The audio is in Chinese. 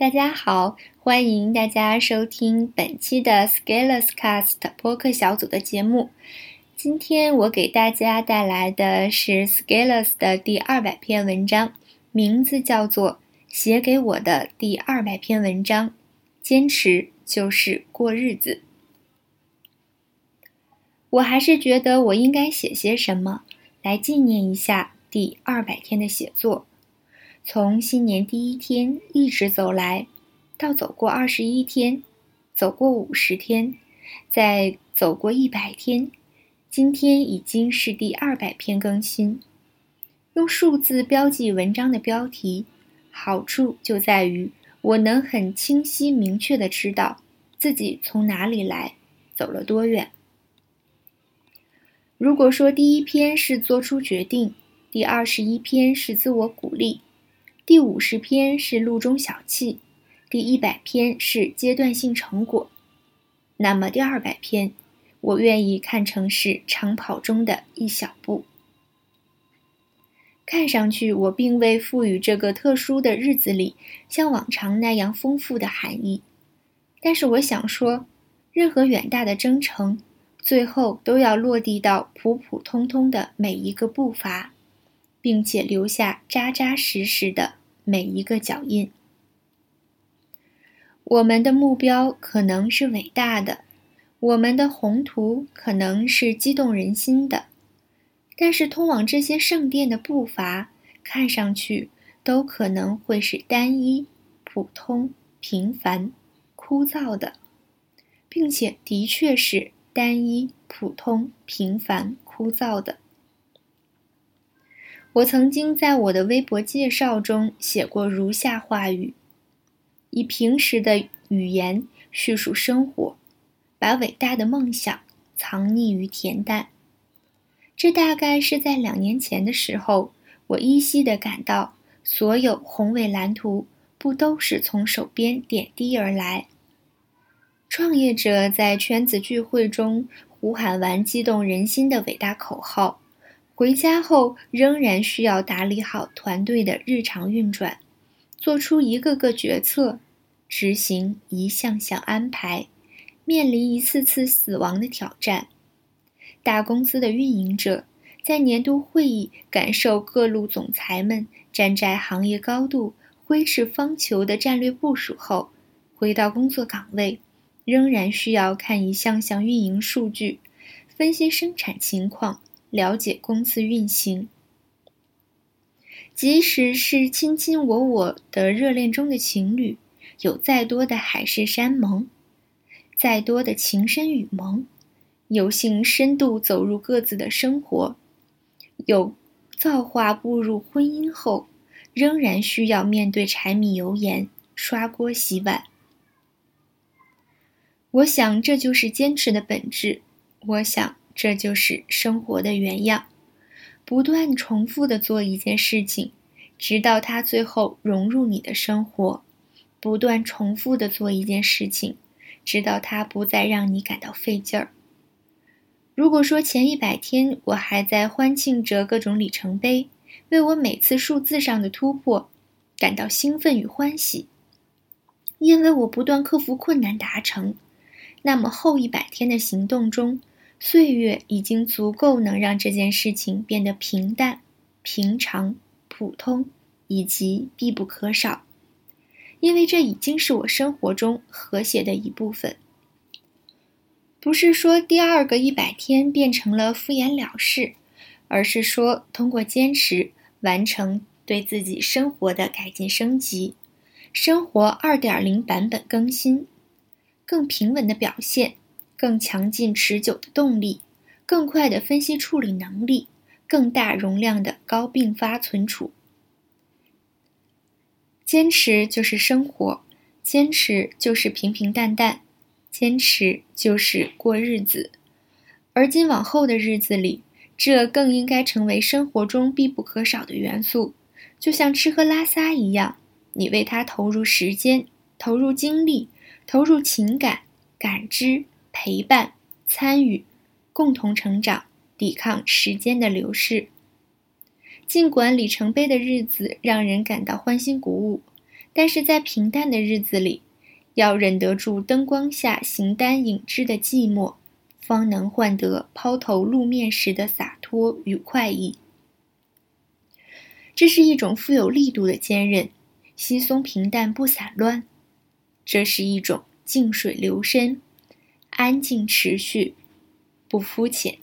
大家好，欢迎大家收听本期的 Scalers Cast 播客小组的节目。今天我给大家带来的是 Scalers 的第二百篇文章，名字叫做《写给我的第二百篇文章：坚持就是过日子》。我还是觉得我应该写些什么来纪念一下第二百天的写作。从新年第一天一直走来，到走过二十一天，走过五十天，再走过一百天，今天已经是第二百篇更新。用数字标记文章的标题，好处就在于我能很清晰明确的知道自己从哪里来，走了多远。如果说第一篇是做出决定，第二十一篇是自我鼓励。第五十篇是路中小憩，第一百篇是阶段性成果，那么第二百篇，我愿意看成是长跑中的一小步。看上去我并未赋予这个特殊的日子里像往常那样丰富的含义，但是我想说，任何远大的征程，最后都要落地到普普通通的每一个步伐，并且留下扎扎实实的。每一个脚印，我们的目标可能是伟大的，我们的宏图可能是激动人心的，但是通往这些圣殿的步伐，看上去都可能会是单一、普通、平凡、枯燥的，并且的确是单一、普通、平凡、枯燥的。我曾经在我的微博介绍中写过如下话语：以平时的语言叙述生活，把伟大的梦想藏匿于恬淡。这大概是在两年前的时候，我依稀的感到，所有宏伟蓝图不都是从手边点滴而来？创业者在圈子聚会中呼喊完激动人心的伟大口号。回家后仍然需要打理好团队的日常运转，做出一个个决策，执行一项项安排，面临一次次死亡的挑战。大公司的运营者在年度会议感受各路总裁们站在行业高度挥斥方遒的战略部署后，回到工作岗位，仍然需要看一项项运营数据，分析生产情况。了解公司运行，即使是卿卿我我的热恋中的情侣，有再多的海誓山盟，再多的情深与盟，有幸深度走入各自的生活，有造化步入婚姻后，仍然需要面对柴米油盐、刷锅洗碗。我想，这就是坚持的本质。我想。这就是生活的原样，不断重复的做一件事情，直到它最后融入你的生活；不断重复的做一件事情，直到它不再让你感到费劲儿。如果说前一百天我还在欢庆着各种里程碑，为我每次数字上的突破感到兴奋与欢喜，因为我不断克服困难达成，那么后一百天的行动中。岁月已经足够能让这件事情变得平淡、平常、普通以及必不可少，因为这已经是我生活中和谐的一部分。不是说第二个一百天变成了敷衍了事，而是说通过坚持完成对自己生活的改进升级，生活二点零版本更新，更平稳的表现。更强劲持久的动力，更快的分析处理能力，更大容量的高并发存储。坚持就是生活，坚持就是平平淡淡，坚持就是过日子。而今往后的日子里，这更应该成为生活中必不可少的元素，就像吃喝拉撒一样，你为它投入时间，投入精力，投入情感，感知。陪伴、参与、共同成长、抵抗时间的流逝。尽管里程碑的日子让人感到欢欣鼓舞，但是在平淡的日子里，要忍得住灯光下形单影只的寂寞，方能换得抛头露面时的洒脱与快意。这是一种富有力度的坚韧，稀松平淡不散乱；这是一种静水流深，安静持续，不肤浅。